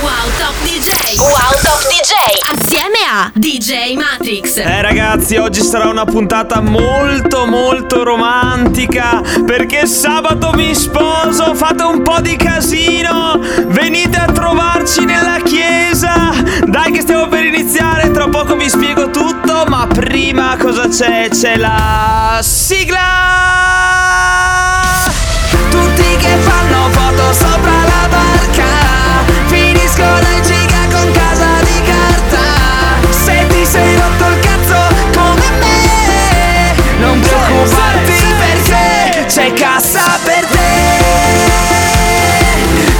Wow Top DJ Wow Top DJ Assieme a DJ Matrix. Eh ragazzi, oggi sarà una puntata molto molto romantica Perché sabato mi sposo, fate un po' di casino. Venite a trovarci nella chiesa. Dai che stiamo per iniziare, tra poco vi spiego tutto Ma prima cosa c'è? C'è la sigla! Tutti che fanno foto sopra la barca In giga con casa di carta. Se ti sei rotto il cazzo come me Non preoccuparti perché c'è cassa per te.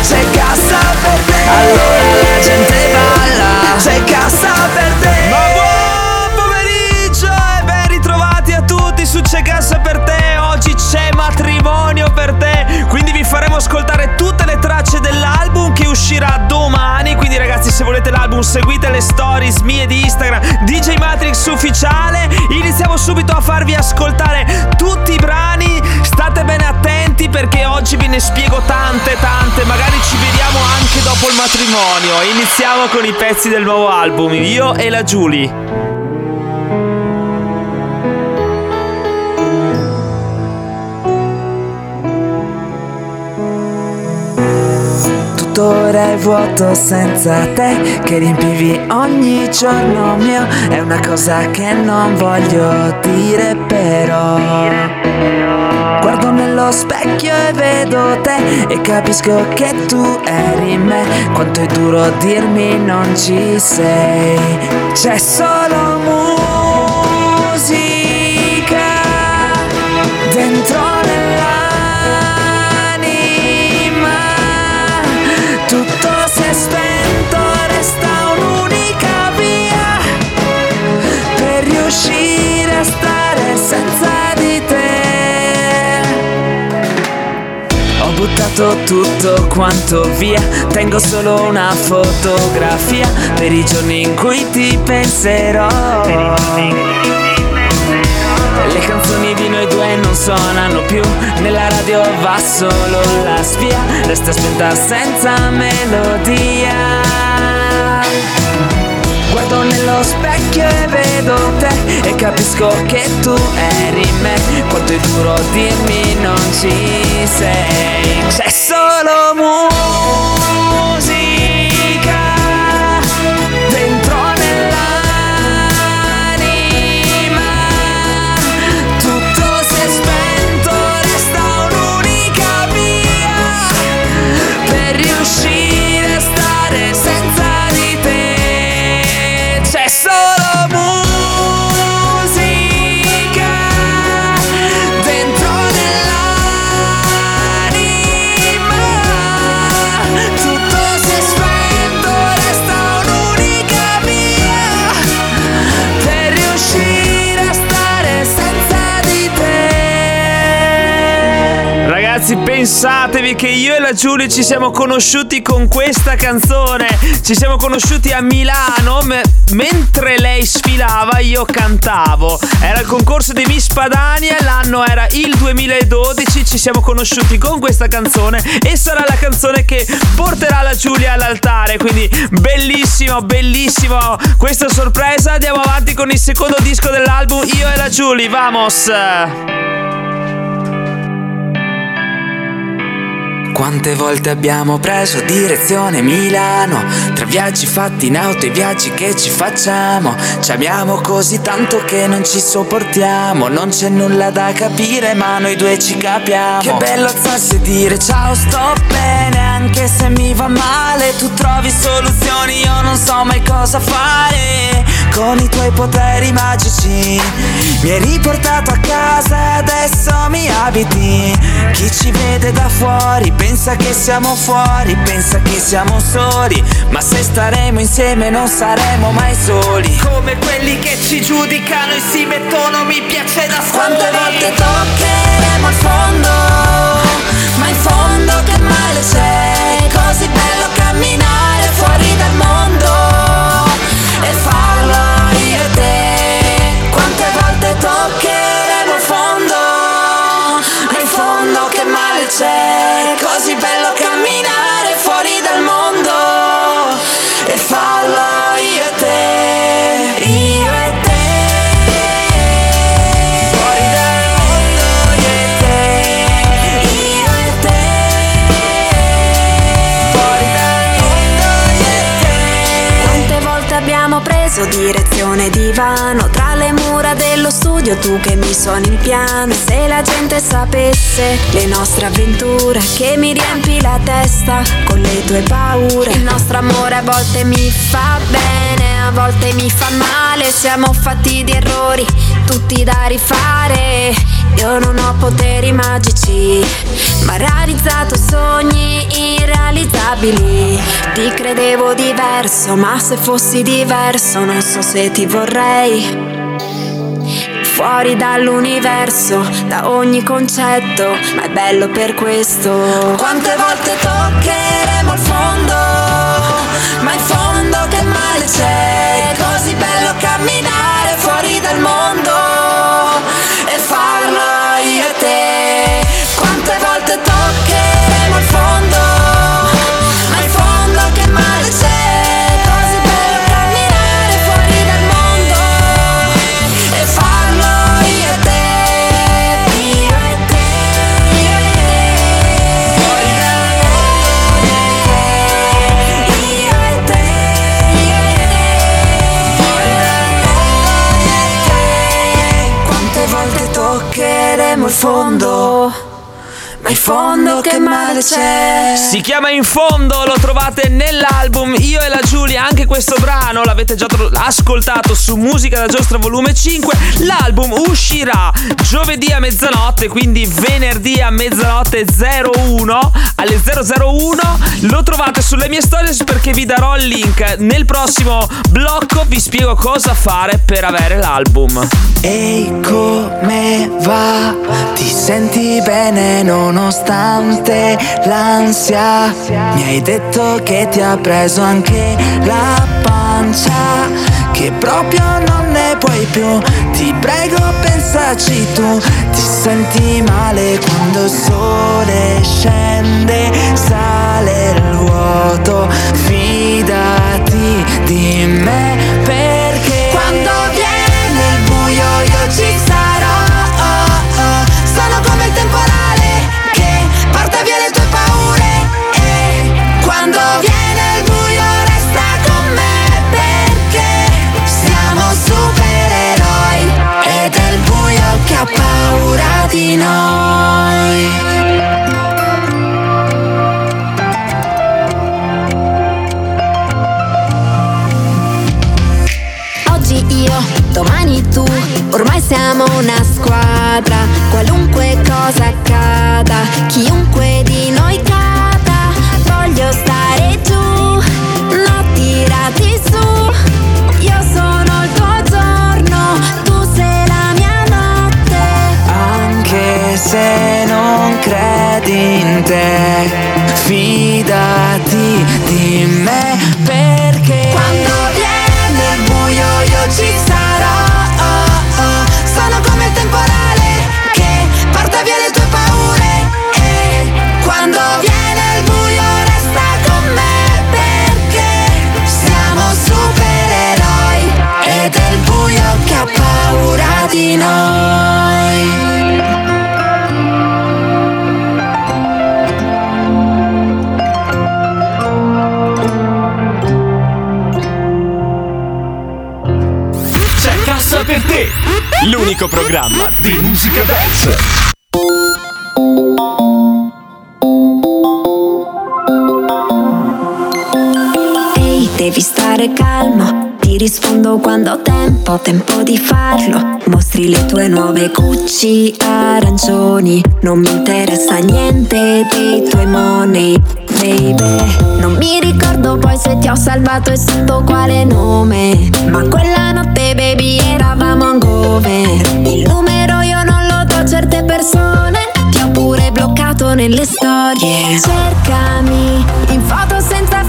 C'è cassa per te. Allora la gente volete l'album seguite le stories mie di Instagram. DJ Matrix ufficiale. Iniziamo subito a farvi ascoltare tutti i brani. State bene attenti perché oggi ve ne spiego tante tante. Magari ci vediamo anche dopo il matrimonio. Iniziamo con i pezzi del nuovo album Io e la Julie ora è vuoto senza te Che riempivi ogni giorno mio. È una cosa che non voglio dire però. Guardo nello specchio e vedo te E capisco che tu eri me. Quanto è duro dirmi non ci sei. C'è solo buttato tutto quanto via, tengo solo una fotografia per i giorni in cui ti penserò. Le canzoni di noi due non suonano più, nella radio va solo la spia, resta spenta senza melodia. Guardo nello specchio e vedo te E capisco che tu eri me. Quanto è duro dirmi non ci sei. C'è solo musica Ragazzi pensatevi che io e la Giulia ci siamo conosciuti con questa canzone. Ci siamo conosciuti a Milano me- Mentre lei sfilava io cantavo. Era il concorso di Miss Padania L'anno era il 2012 Ci siamo conosciuti con questa canzone E sarà la canzone che porterà la Giulia all'altare. Quindi bellissimo, bellissimo. Questa sorpresa Andiamo avanti con il secondo disco dell'album Io e la Giulia, vamos! Quante volte abbiamo preso direzione Milano? Tra viaggi fatti in auto e viaggi che ci facciamo. Ci amiamo così tanto che non ci sopportiamo. Non c'è nulla da capire ma noi due ci capiamo. Che bello alzarsi dire ciao sto bene Anche se mi va male. Tu trovi soluzioni Io non so mai cosa fare Con i tuoi poteri magici Mi hai riportato a casa e adesso mi abiti. Chi ci vede da fuori pensa che siamo fuori Pensa che siamo soli. Ma se staremo insieme non saremo mai soli. Come quelli che ci giudicano e si mettono mi piace da soli. Quante volte toccheremo il fondo sapesse le nostre avventure Che mi riempi la testa con le tue paure. Il nostro amore a volte mi fa bene A volte mi fa male. Siamo fatti di errori tutti da rifare. Io non ho poteri magici Ma realizzato sogni irrealizzabili. Ti credevo diverso ma se fossi diverso non so se ti vorrei fuori dall'universo, da ogni concetto, ma è bello per questo. Quante volte toccheremo il fondo, ma in fondo che male c'è, è così bello camminare fuori dal mondo chiama In fondo, lo trovate nell'album Io e la Giulia, anche questo brano l'avete già tro- ascoltato su Musica da Giostra volume 5. L'album uscirà giovedì a mezzanotte, quindi venerdì a mezzanotte 01 alle 001. Lo trovate sulle mie stories perché vi darò il link. Nel prossimo blocco vi spiego cosa fare per avere l'album. Ehi come va? Ti senti bene nonostante l'ansia? Mi hai detto che ti ha preso anche la pancia Che proprio non ne puoi più. Ti prego pensaci tu. Ti senti male quando il sole scende Sale il vuoto. Fidati di me perché Gucci arancioni. Non mi interessa niente dei tuoi money, baby. Non mi ricordo poi se ti ho salvato e sotto quale nome. Ma quella notte, baby, eravamo hangover. Il numero io non lo do a certe persone. Ti ho pure bloccato nelle storie. Cercami in foto senza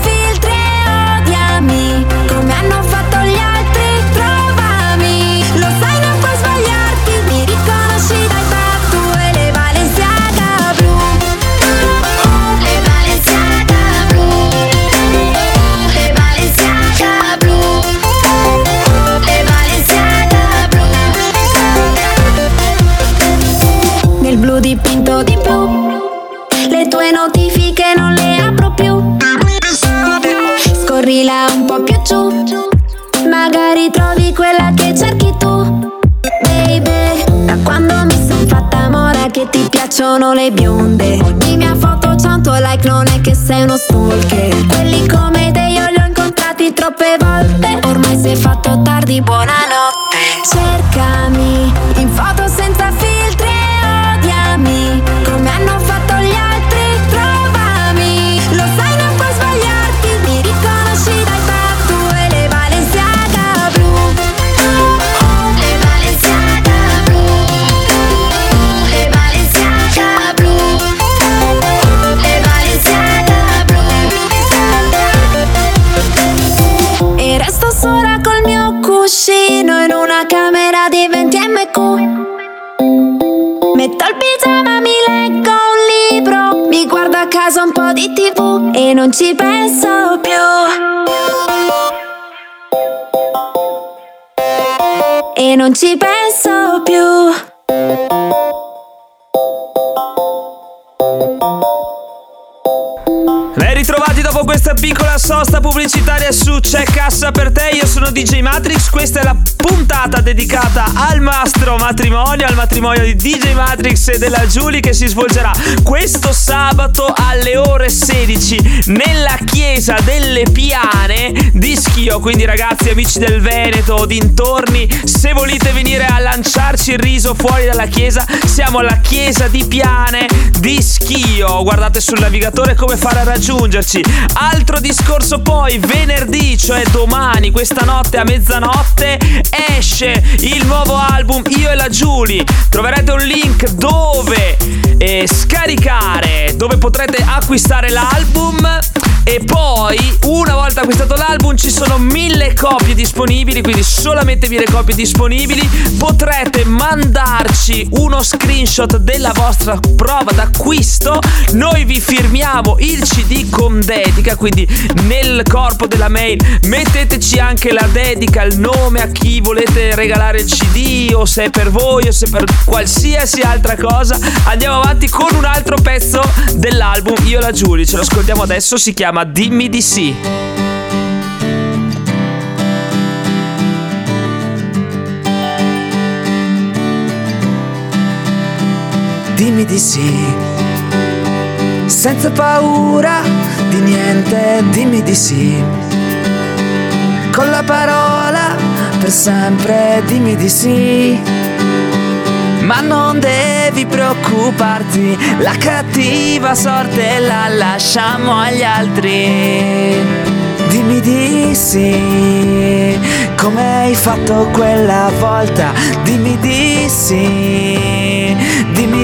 piacciono le bionde. Ogni mia foto tanto like non è che sei uno stalker. Quelli come te io li ho incontrati troppe volte. Ormai si è fatto tardi, buonanotte. Cercami in foto in una camera di 20 MQ Metto il pigiama, mi leggo un libro Mi guardo a casa un po' di tv E non ci penso più. E non ci penso più dopo questa piccola sosta pubblicitaria su C'è Cassa per te, io sono DJ Matrix, questa è la puntata dedicata al mastro matrimonio, al matrimonio di DJ Matrix e della Giulia che si svolgerà questo sabato alle ore 16 nella chiesa delle Piane di Schio, quindi ragazzi amici del Veneto, dintorni, se volete venire a lanciarci il riso fuori dalla chiesa, siamo alla chiesa di Piane di Schio, guardate sul navigatore come fare a raggiungerci. Altro discorso poi, venerdì, cioè domani, questa notte a mezzanotte, esce il nuovo album Io e la Giulia. Troverete un link dove eh, scaricare, dove potrete acquistare l'album. E poi, una volta acquistato l'album, ci sono mille copie disponibili, quindi solamente mille copie disponibili. Potrete mandarci uno screenshot della vostra prova d'acquisto. Noi vi firmiamo il CD con dedica, quindi nel corpo della mail metteteci anche la dedica, il nome a chi volete regalare il CD o se è per voi o se per qualsiasi altra cosa. Andiamo avanti con un altro pezzo dell'album Io e la Giulia, ce lo ascoltiamo adesso, si chiama Dimmi di sì. Dimmi di sì, senza paura di niente, dimmi di sì. Con la parola per sempre, dimmi di sì. Ma non devi preoccuparti, la cattiva sorte la lasciamo agli altri. Dimmi di sì, come hai fatto quella volta. Dimmi di sì, dimmi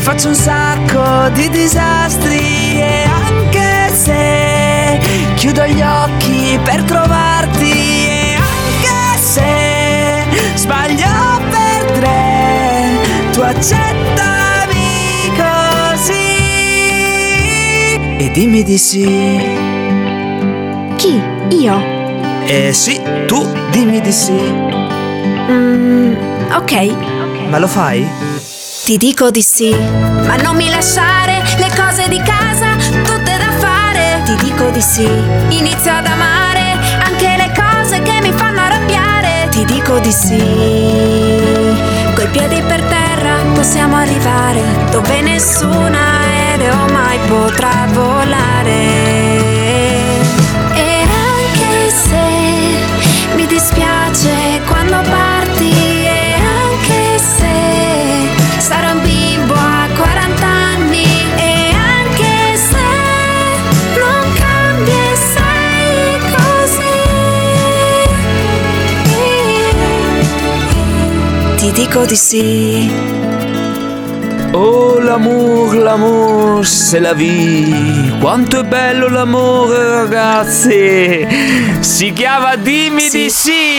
faccio un sacco di disastri, e anche se chiudo gli occhi per trovarti, e anche se sbaglio per tre, tu accettami così e dimmi di sì. Chi? Io? Eh sì, tu dimmi di sì. Mm, ok, Ma lo fai? Ti dico di sì. Ma non mi lasciare le cose di casa, tutte da fare. Ti dico di sì. Inizio ad amare anche le cose che mi fanno arrabbiare. Ti dico di sì. Coi piedi per terra possiamo arrivare dove nessun aereo mai potrà volare. E anche se mi dispiace quando parti, ti dico di sì. Oh l'amour, l'amour, c'est la vie. Quanto è bello l'amore, ragazzi. Si chiama Dimmi Sì. di sì.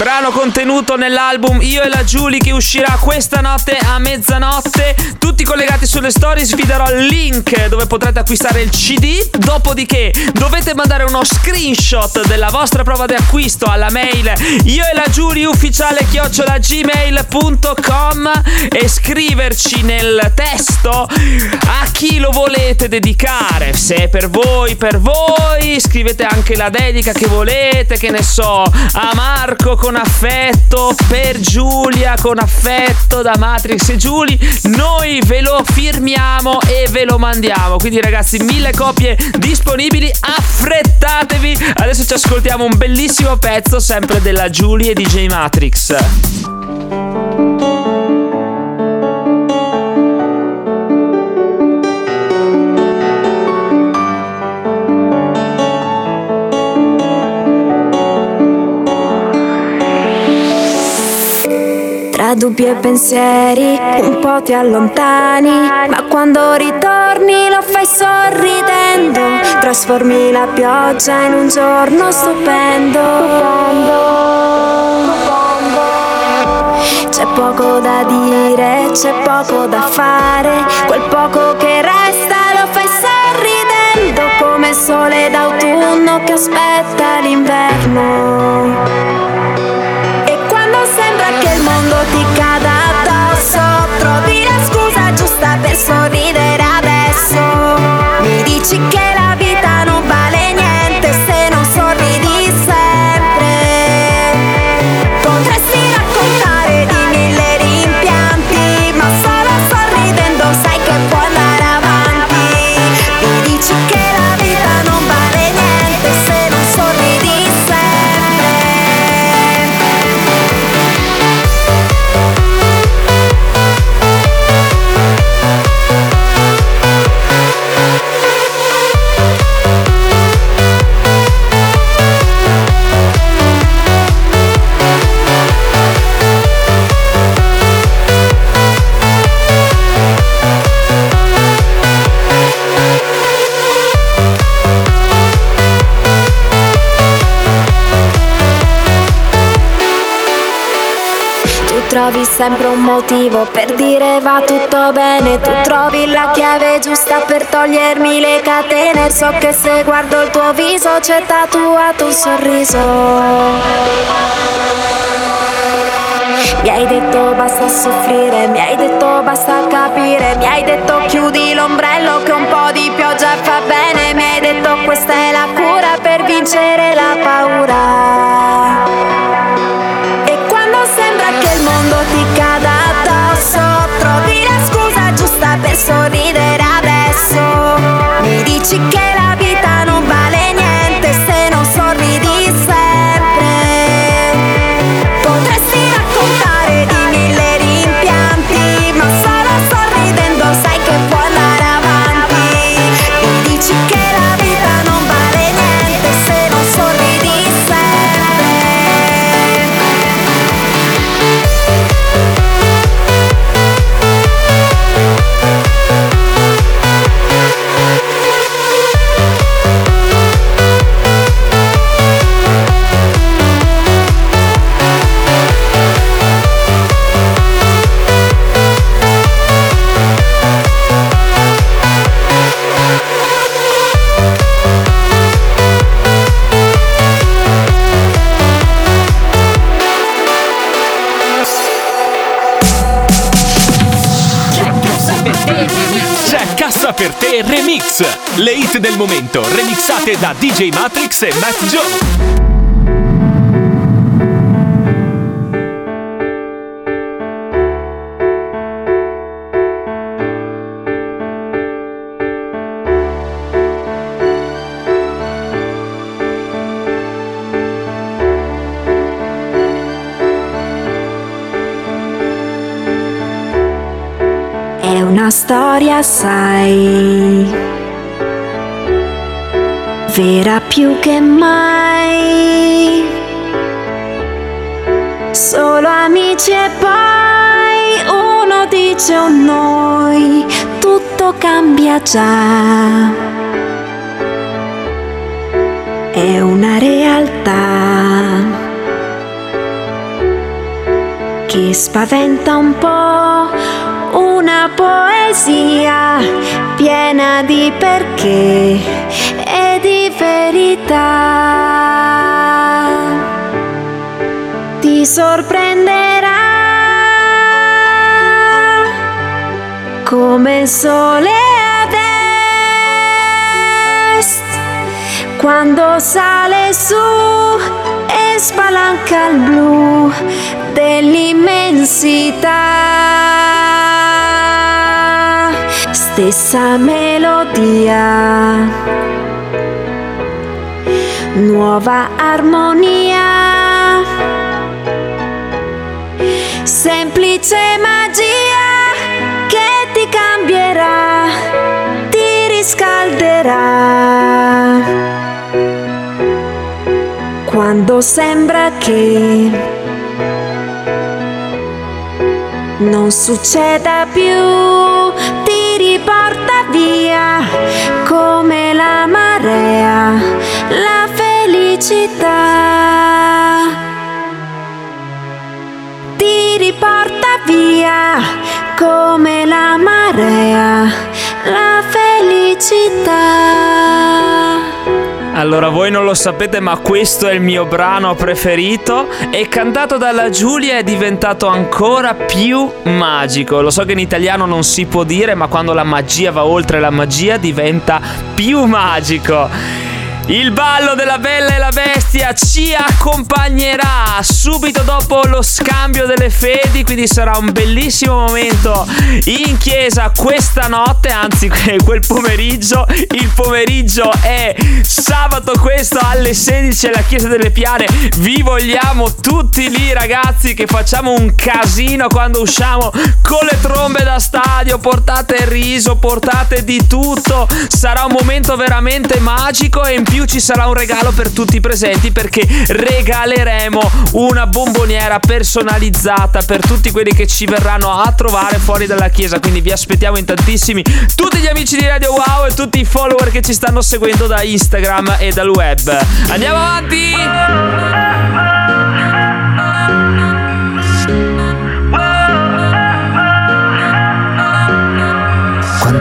Brano contenuto nell'album Io e la Giulia che uscirà questa notte a mezzanotte. Tutti collegati sulle stories, vi darò il link dove potrete acquistare il CD. Dopodiché dovete mandare uno screenshot della vostra prova di acquisto alla mail io e la Giulia ufficiale chiocciolagmail.com e scriverci nel testo a chi lo volete dedicare. Se è per voi, per voi, scrivete anche la dedica che volete, che ne so, a Marco con affetto, per Giulia con affetto da Matrix e Giulia. Noi ve lo firmiamo e ve lo mandiamo. Quindi ragazzi, mille copie disponibili, affrettatevi. Adesso ci ascoltiamo un bellissimo pezzo sempre della Julie e DJ Matrix. Tra dubbi e pensieri un po' ti allontani, ma quando ritorni lo fai sorridendo. Trasformi la pioggia in un giorno stupendo. C'è poco da dire, c'è poco da fare, quel poco che resta lo fai sorridendo come il sole d'autunno che aspetta l'inverno. Sorridere adesso. Mi dici che la vita non trovi sempre un motivo per dire va tutto bene. Tu trovi la chiave giusta per togliermi le catene. So che se guardo il tuo viso c'è tatuato un sorriso. Mi hai detto basta soffrire, mi hai detto basta capire Mi hai detto per te Remix! Le hit del momento remixate da DJ Matrix e Matt Joe. Una storia, sai, vera più che mai. Solo amici e poi uno dice un noi, tutto cambia già. È una realtà che spaventa un po', una poesia piena di perché e di verità. Ti sorprenderà come sole ad est quando sale su e spalanca il blu dell'immensità. Stessa melodia, nuova armonia, semplice magia che ti cambierà, ti riscalderà. Quando sembra che non succeda più, ti riporta via come la marea, la felicità. Ti riporta via come la marea, la felicità. Allora, voi non lo sapete, ma questo è il mio brano preferito e cantato dalla Giulia è diventato ancora più magico. Lo so che in italiano non si può dire, ma quando la magia va oltre la magia diventa più magico. Il ballo della Bella e la Bestia ci accompagnerà subito dopo lo scambio delle fedi, quindi sarà un bellissimo momento in chiesa questa notte, anzi quel pomeriggio. Il pomeriggio è sabato questo alle 16 alla chiesa delle Piane. Vi vogliamo tutti lì ragazzi che facciamo un casino quando usciamo con le trombe da stadio, portate il riso, portate di tutto. Sarà un momento veramente magico e in più più ci sarà un regalo per tutti i presenti perché regaleremo una bomboniera personalizzata per tutti quelli che ci verranno a trovare fuori dalla chiesa. Quindi vi aspettiamo in tantissimi tutti gli amici di Radio Wow e tutti i follower che ci stanno seguendo da Instagram e dal web. Andiamo avanti!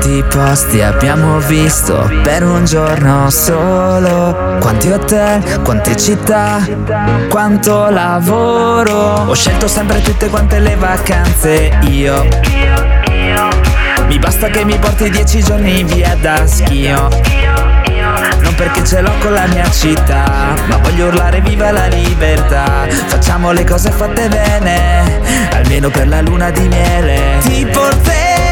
Quanti posti abbiamo visto per un giorno solo? Quanti hotel, quante città, quanto lavoro? Ho scelto sempre tutte quante le vacanze io. Mi basta che mi porti dieci giorni via da schio. Non perché ce l'ho con la mia città, ma voglio urlare viva la libertà. Facciamo le cose fatte bene, almeno per la luna di miele. Ti porterò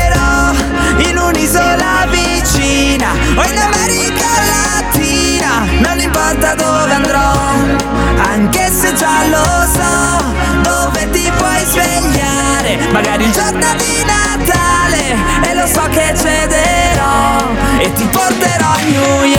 in un'isola vicina o in America Latina, non importa dove andrò, anche se già lo so dove ti puoi svegliare, magari il giorno di Natale e lo so che cederò e ti porterò a New York.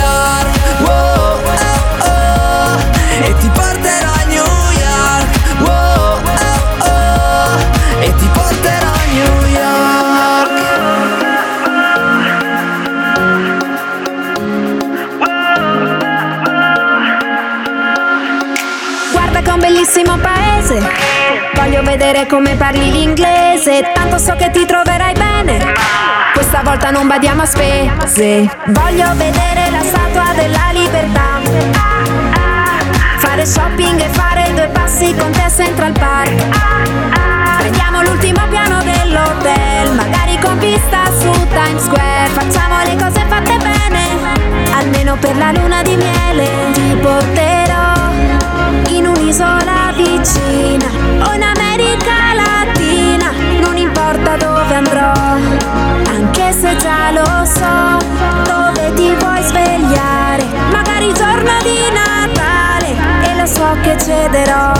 Vedere come parli l'inglese, tanto so che ti troverai bene. Questa volta non badiamo a spese. Voglio vedere la statua della libertà. Fare shopping e fare due passi con te a Central Park. Prendiamo l'ultimo piano dell'hotel, magari con vista su Times Square. Facciamo le cose fatte bene, almeno per la luna di miele. Ti porterò un'isola vicina o in America Latina, non importa dove andrò, anche se già lo so dove ti vuoi svegliare, magari il giorno di Natale e lo so che cederò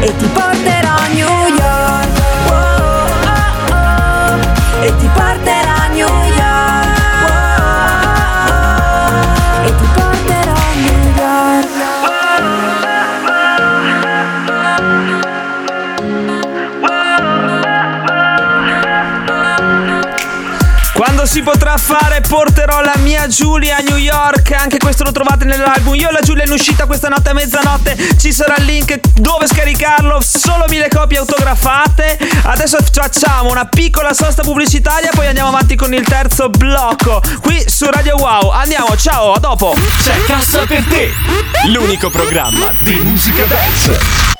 e ti porterò si potrà fare porterò la mia Giulia a New York. Anche questo lo trovate nell'album. Io e la Giulia in uscita questa notte a mezzanotte. Ci sarà il link dove scaricarlo. Solo mille copie autografate. Adesso facciamo una piccola sosta pubblicitaria Poi andiamo avanti con il terzo blocco. Qui su Radio Wow. Andiamo, ciao, a dopo. C'è Cassa per te, l'unico programma di musica dance.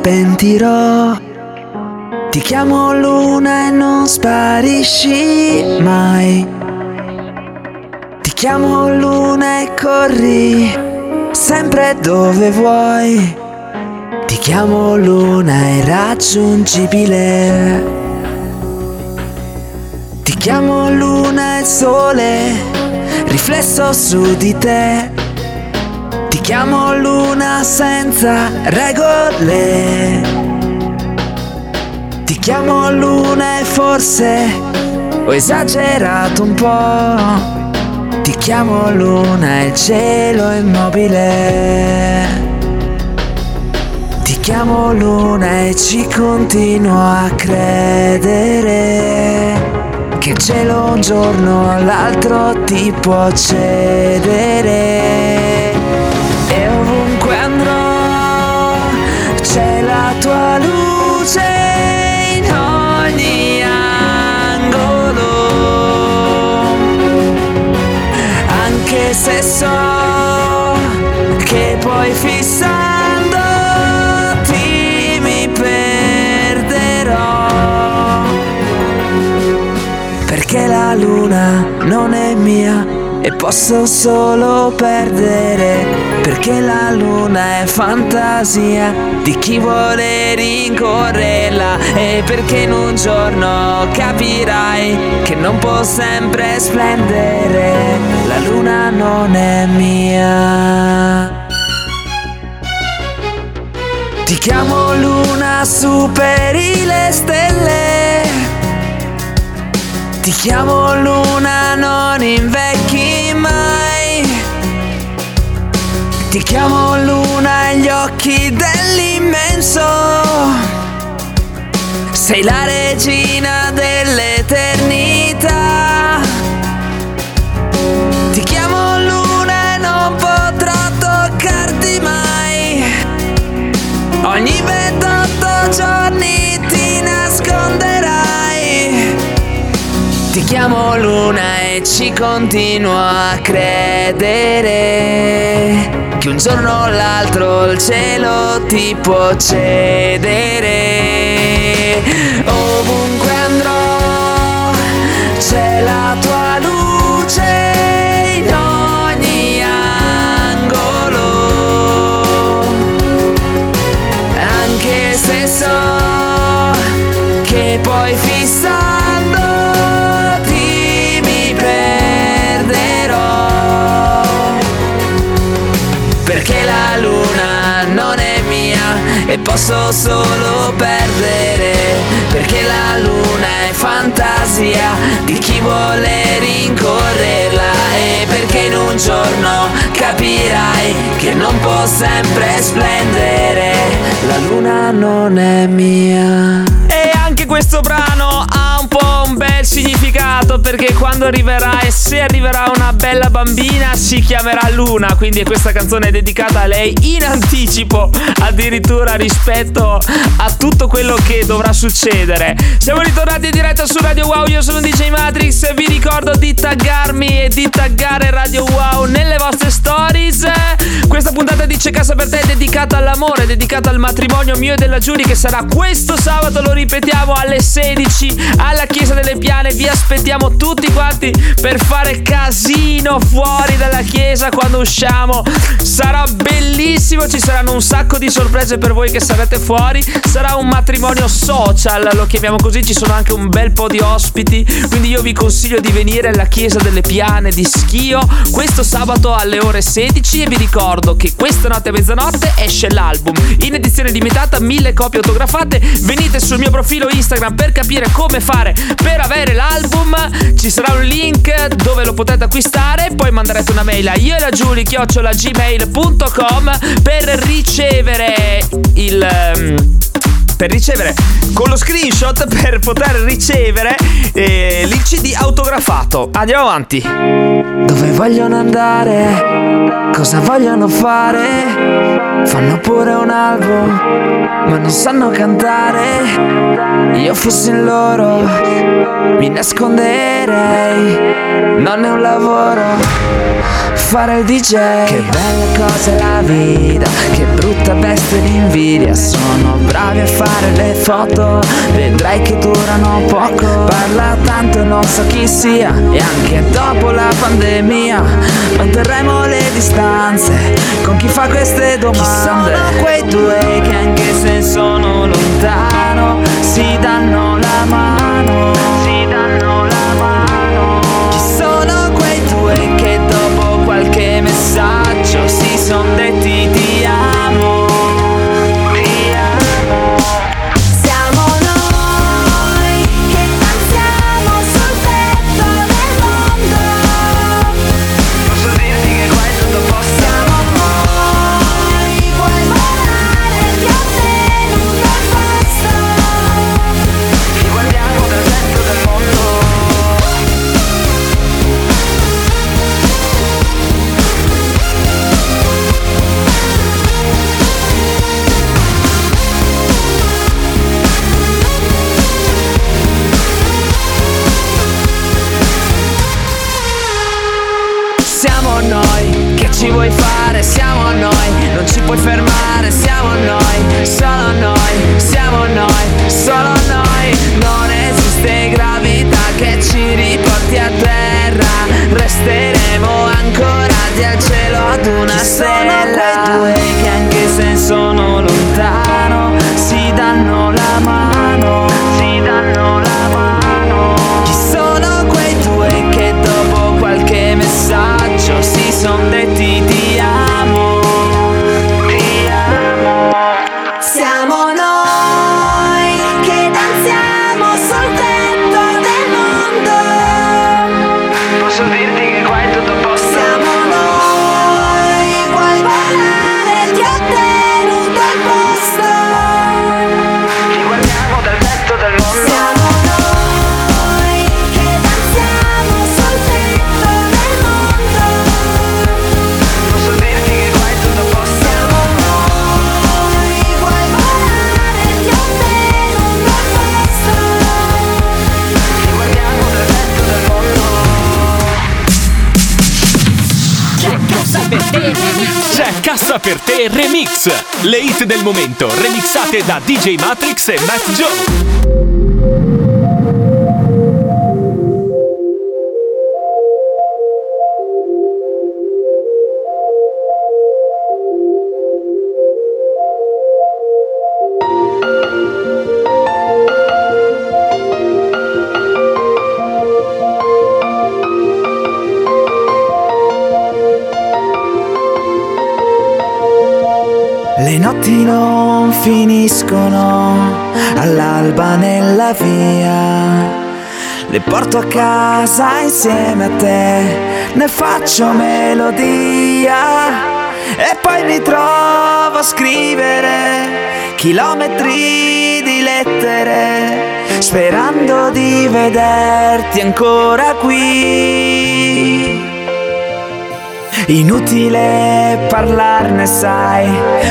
Pentirò. Ti chiamo luna e non sparisci mai. Ti chiamo luna e corri sempre dove vuoi. Ti chiamo luna irraggiungibile. Ti chiamo luna e sole, riflesso su di te. Ti chiamo luna senza regole. Ti chiamo luna e forse ho esagerato un po'. Ti chiamo luna e il cielo immobile. Ti chiamo luna e ci continuo a credere che il cielo un giorno l'altro ti può cedere. Tua luce in ogni angolo. Anche se so che poi fissandoti mi perderò. Perché la luna non è mia e posso solo perdere. Perché la luna è fantasia di chi vuole rincorrerla. E perché in un giorno capirai che non può sempre splendere. La luna non è mia. Ti chiamo luna, superi le stelle. Ti chiamo luna, non invecchi mai. Ti chiamo luna agli occhi dell'immenso. Sei la regina dell'eternità. Ti chiamo luna e ci continuo a credere che un giorno o l'altro il cielo ti può cedere. Ovunque posso solo perdere. Perché la luna è fantasia di chi vuole rincorrerla. E perché in un giorno capirai che non può sempre splendere. La luna non è mia. E anche questo brano ha un po' un bel significato perché quando arriverà e se arriverà una bella bambina si chiamerà Luna, quindi questa canzone è dedicata a lei in anticipo addirittura rispetto a tutto quello che dovrà succedere. Siamo ritornati in diretta su Radio Wow, io sono DJ Matrix, vi ricordo di taggarmi e di taggare Radio Wow nelle vostre stories. Questa puntata di C'è casa per te è dedicata all'amore, è dedicata al matrimonio mio e della Giulia che sarà questo sabato, lo ripetiamo alle 16 alla Chiesa delle Piane. Vi aspettiamo tutti quanti per fare casino fuori dalla chiesa quando usciamo. Sarà bellissimo, ci saranno un sacco di sorprese per voi che sarete fuori. Sarà un matrimonio social, lo chiamiamo così, ci sono anche un bel po' di ospiti. Quindi io vi consiglio di venire alla Chiesa delle Piane di Schio questo sabato alle ore 16 e vi ricordo che questa notte a mezzanotte esce l'album in edizione limitata, mille copie autografate. Venite sul mio profilo Instagram per capire come fare per avere l'album. Ci sarà un link dove lo potete acquistare. Poi manderete una mail a io e la Giulia chiocciolagmail.com per ricevere il. ehm, per ricevere con lo screenshot per poter ricevere eh, il CD autografato. Andiamo avanti. Dove vogliono andare? Cosa vogliono fare? Fanno pure un album, ma non sanno cantare. Io fossi in loro, mi nasconderei. Non è un lavoro, fare il DJ Che bella cosa è la vita Che brutta bestia l'invidia Sono bravi a fare le foto Vedrai che durano poco. Parla tanto non so chi sia E anche dopo la pandemia. Manterremo le distanze Con chi fa queste domande. Chi sono quei due che anche se sono lontano Si danno la mano someday C'è Cassa per te Remix! Le hit del momento remixate da DJ Matrix e Matt Joe. Finiscono all'alba nella via. Le porto a casa insieme a te, ne faccio melodia. E poi mi trovo a scrivere chilometri di lettere, sperando di vederti ancora qui. Inutile parlarne, sai,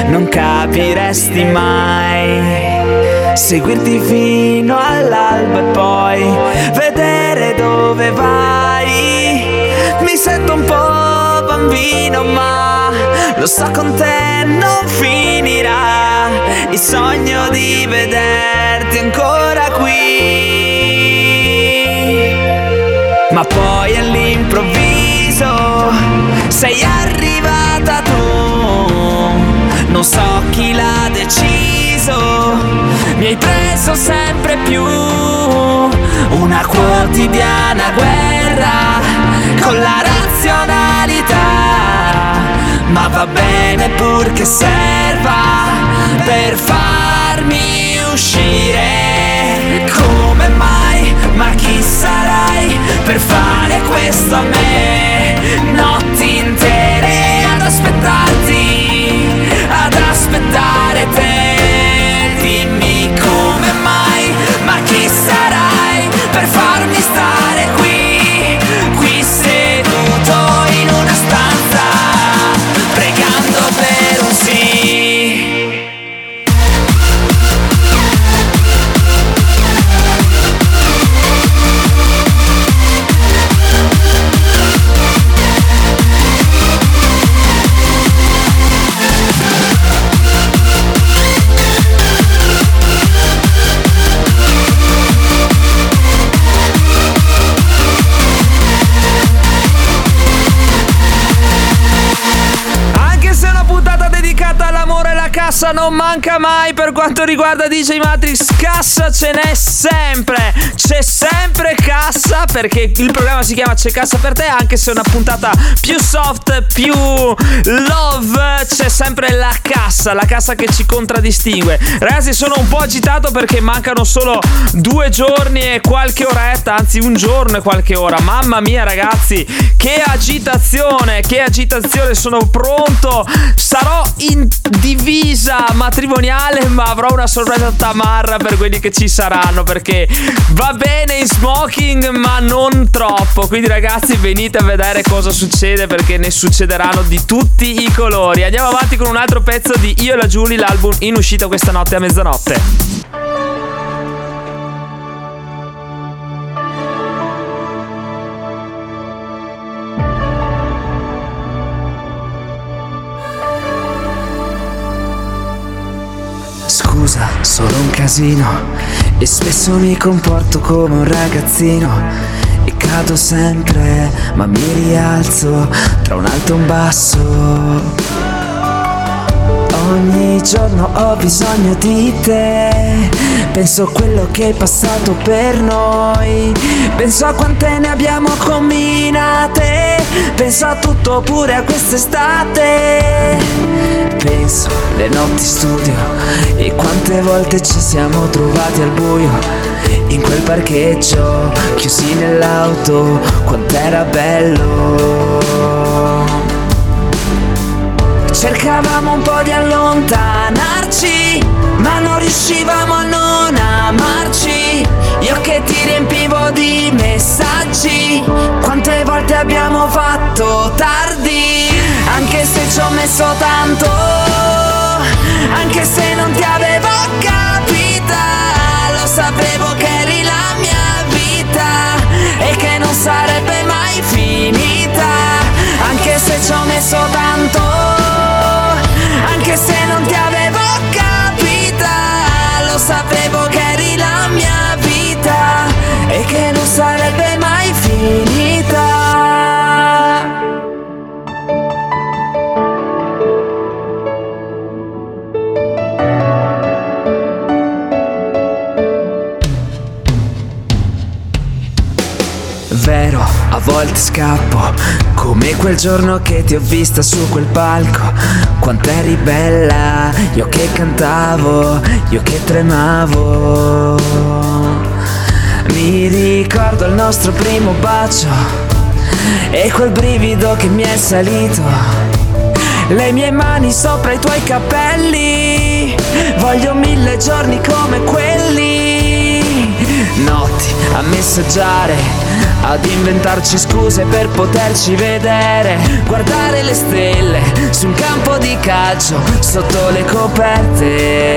non capiresti mai. Seguirti fino all'alba e poi vedere dove vai. Mi sento un po' bambino, ma lo so con te non finirà. Il sogno di vederti ancora qui. Ma poi all'improvviso sei arrivata tu, non so chi l'ha deciso, mi hai preso sempre più. Una quotidiana guerra con la razionalità, ma va bene purché serva per farmi uscire. Come mai? Ma chi sarai per fare questo a me? Notti intere ad aspettarti, ad aspettare te. Dimmi come mai? Ma chi sarai per farmi non manca mai per quanto riguarda DJ Matrix. Cassa ce n'è sempre. C'è sempre cassa perché il programma si chiama C'è cassa per te, anche se è una puntata più soft, più love. C'è sempre la cassa, la cassa che ci contraddistingue. Ragazzi, sono un po' agitato perché mancano solo due giorni e qualche oretta, anzi un giorno e qualche ora. Mamma mia, ragazzi, che agitazione, che agitazione. Sono pronto. Sarò in divisa matrimoniale, ma avrò una sorpresa tamarra per quelli che ci saranno perché va bene in smoking, ma non troppo. Quindi, ragazzi, venite a vedere cosa succede perché ne succederanno di tutti i colori. Andiamo avanti con un altro pezzo di Io e la Julie, l'album in uscita questa notte a mezzanotte. Sono un casino e spesso mi comporto come un ragazzino e cado sempre, ma mi rialzo tra un alto e un basso. Ogni giorno ho bisogno di te. Penso a quello che è passato per noi. Penso a quante ne abbiamo combinate. Penso a tutto pure a quest'estate. Penso alle notti studio E quante volte ci siamo trovati al buio. In quel parcheggio Chiusi nell'auto Quant'era bello Cercavamo un po' di allontanarci, ma non riuscivamo a non amarci. Io che ti riempivo di messaggi, quante volte abbiamo fatto tardi, anche se ci ho messo tanto, anche se non ti avevo capita, lo sapevo che eri la mia vita e che non sarebbe mai finita, anche se ci ho messo tanto anche se non ti avevo capita, lo sapevo che eri la mia vita e che non sarebbe mai finita. Vero, a volte scappo, come quel giorno che ti ho vista su quel palco. Quanto eri bella, io che cantavo, io che tremavo. Mi ricordo il nostro primo bacio e quel brivido che mi è salito. Le mie mani sopra i tuoi capelli, voglio mille giorni come quelli. Notti a messaggiare, ad inventarci scuse per poterci vedere. Guardare le stelle su un campo di calcio sotto le coperte.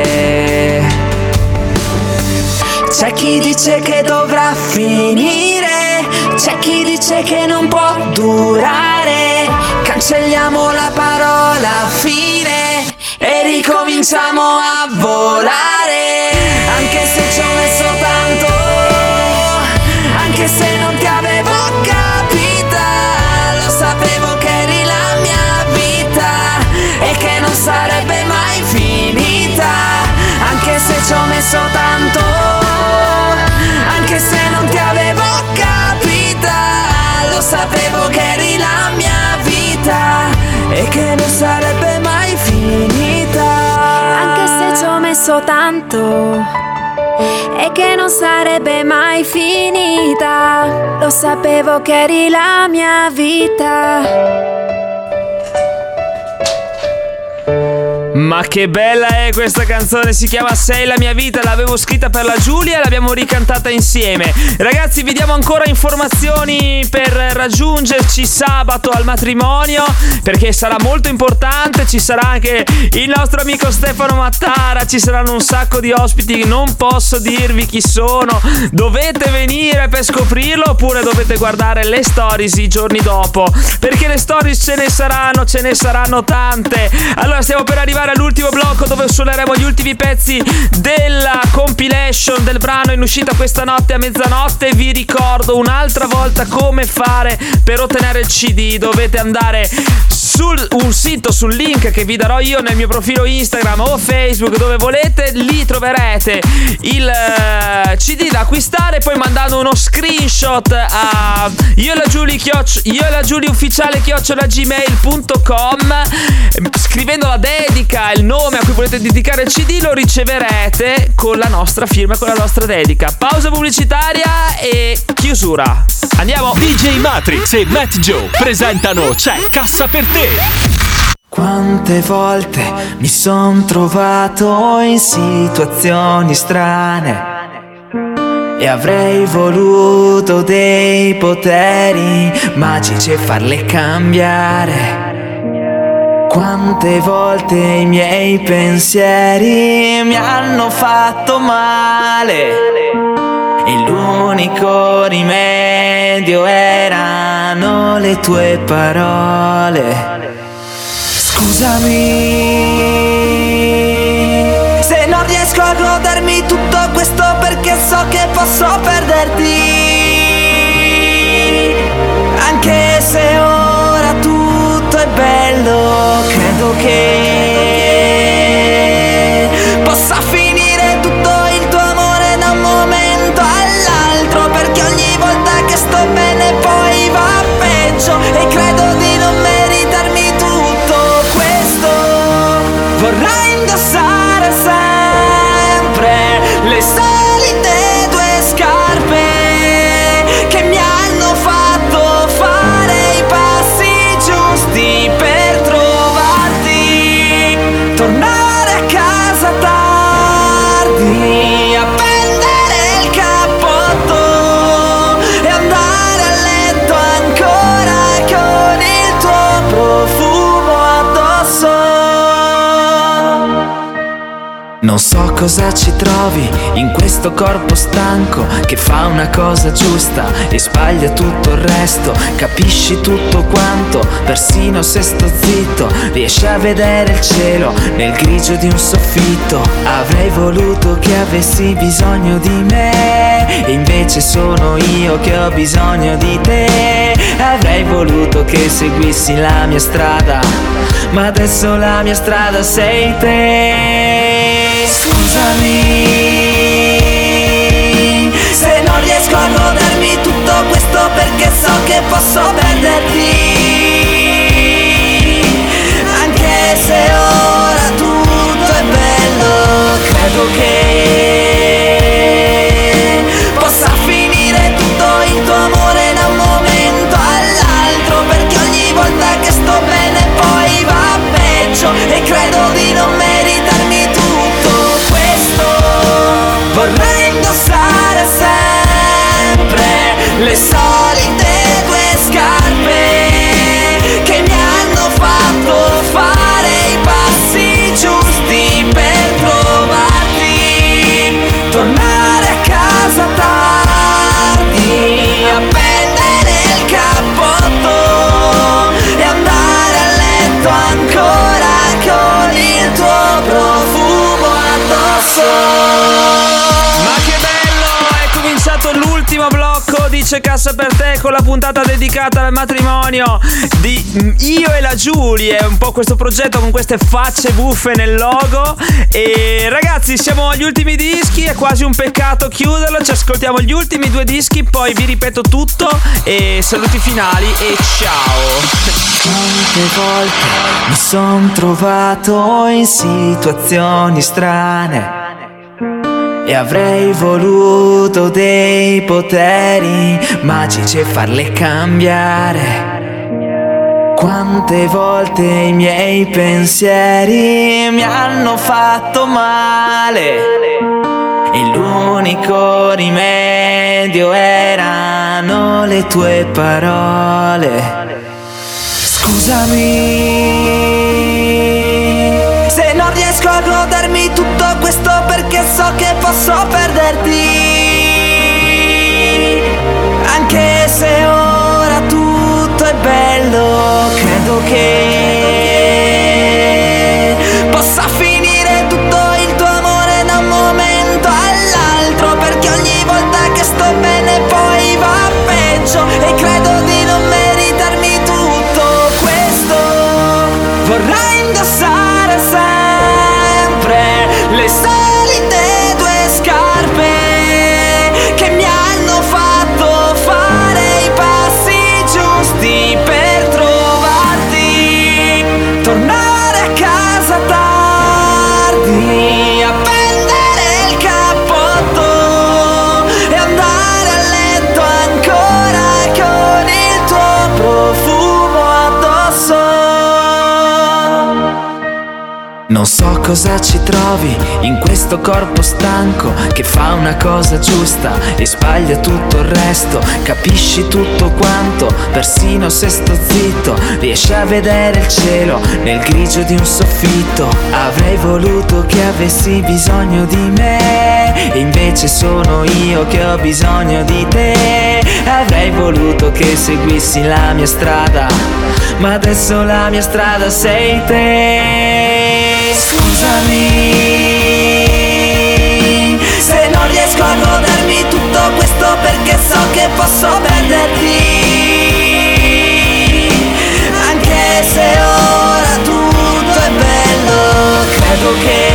C'è chi dice che dovrà finire, c'è chi dice che non può durare. Cancelliamo la parola fine e ricominciamo a volare. Anche se ci ho messo anche se non ti avevo capita, lo sapevo che eri la mia vita e che non sarebbe mai finita. Anche se ci ho messo tanto, anche se non ti avevo capita, lo sapevo che eri la mia vita e che non sarebbe mai finita. Anche se ci ho messo tanto e che non sarebbe mai finita. Lo sapevo che eri la mia vita. Ma che bella è questa canzone, si chiama Sei la mia vita, l'avevo scritta per la Giulia e l'abbiamo ricantata insieme. Ragazzi, vi diamo ancora informazioni per raggiungerci sabato al matrimonio, perché sarà molto importante, ci sarà anche il nostro amico Stefano Mattara, ci saranno un sacco di ospiti, non posso dirvi chi sono, dovete venire per scoprirlo oppure dovete guardare le stories i giorni dopo, perché le stories ce ne saranno, ce ne saranno tante. Allora stiamo per arrivare all'ultimo blocco dove suoneremo gli ultimi pezzi della compilation del brano in uscita questa notte a mezzanotte. Vi ricordo un'altra volta come fare per ottenere il CD? Dovete andare sul un sito, sul link che vi darò io nel mio profilo Instagram o Facebook, dove volete, lì troverete il uh, CD da acquistare. Poi mandando uno screenshot a io e la Giulia chioc- io e la Giulia ufficiale chiocciolagmail.com scrivendo la dedica, il nome a cui volete dedicare il CD, lo riceverete con la nostra firma, con la nostra dedica. Pausa pubblicitaria e chiusura. Andiamo! DJ Matrix e Matt Joe presentano C'è cassa per te! Quante volte mi son trovato in situazioni strane e avrei voluto dei poteri magici e farle cambiare. Quante volte i miei pensieri mi hanno fatto male e l'unico rimedio erano le tue parole. Scusami se non riesco a godermi tutto questo perché so che posso perderti. Bello, credo che so cosa ci trovi in questo corpo stanco che fa una cosa giusta e sbaglia tutto il resto. Capisci tutto quanto, persino se sto zitto, riesci a vedere il cielo nel grigio di un soffitto. Avrei voluto che avessi bisogno di me e invece sono io che ho bisogno di te. Avrei voluto che seguissi la mia strada, ma adesso la mia strada sei te. Scusami se non riesco a godermi tutto questo perché so che posso perderti. Anche se ora tutto è bello, credo che vorrei indossare sempre le solite puntata dedicata al matrimonio di Io e la Giulia. È un po' questo progetto con queste facce buffe nel logo. E ragazzi, siamo agli ultimi dischi. È quasi un peccato chiuderlo. Ci ascoltiamo gli ultimi due dischi. Poi vi ripeto tutto. E saluti finali. E ciao. Quante volte mi son trovato in situazioni strane e avrei voluto dei poteri magici e farle cambiare. Quante volte i miei pensieri mi hanno fatto male e l'unico rimedio erano le tue parole. Scusami se non riesco a godermi tutto questo perché so che posso perderti. Anche se ora tutto è bello, credo che corpo stanco che fa una cosa giusta e sbaglia tutto il resto. Capisci tutto quanto, persino se sto zitto, riesci a vedere il cielo nel grigio di un soffitto. Avrei voluto che avessi bisogno di me, e invece sono io che ho bisogno di te. Avrei voluto che seguissi la mia strada, ma adesso la mia strada sei te scusami riesco a godermi tutto questo perché so che posso perderti. Anche se ora tutto è bello Credo che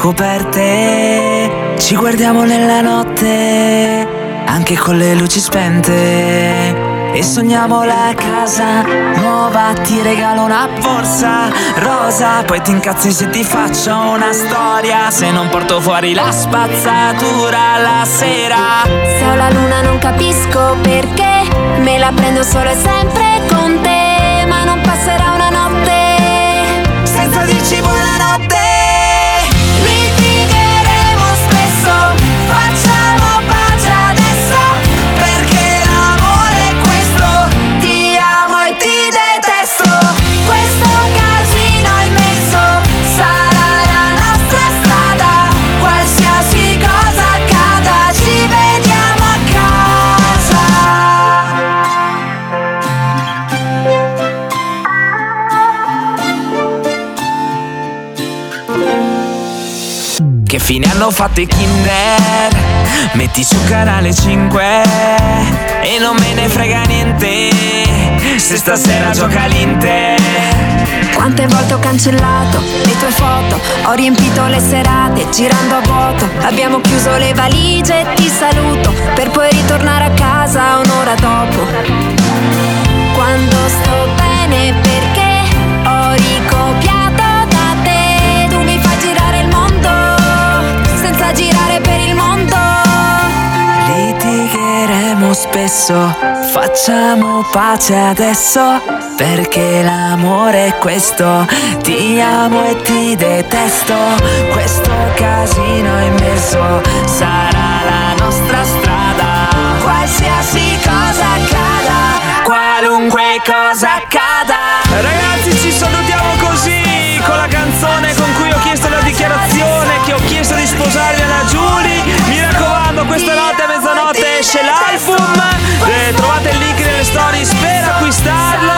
coperte Ci guardiamo nella notte Anche con le luci spente. E sogniamo la casa nuova, ti regalo una borsa rosa, poi ti incazzi se ti faccio una storia, se non porto fuori la spazzatura la sera. Se ho la luna non capisco perché. Me la prendo solo e sempre con te Ma non passerà una notte. Senza dirci buonanotte. Fine hanno fatto i Kinder? Metti su canale 5 e non me ne frega niente se stasera gioca l'Inter. Quante volte ho cancellato le tue foto, ho riempito le serate girando a vuoto, abbiamo chiuso le valigie e ti saluto per poi ritornare a casa un'ora dopo. Quando sto bene perché ho ricopiato girare per il mondo. Litigheremo spesso, facciamo pace adesso, perché l'amore è questo, ti amo e ti detesto, questo casino immenso sarà la nostra strada, qualsiasi cosa accada, qualunque cosa accada. start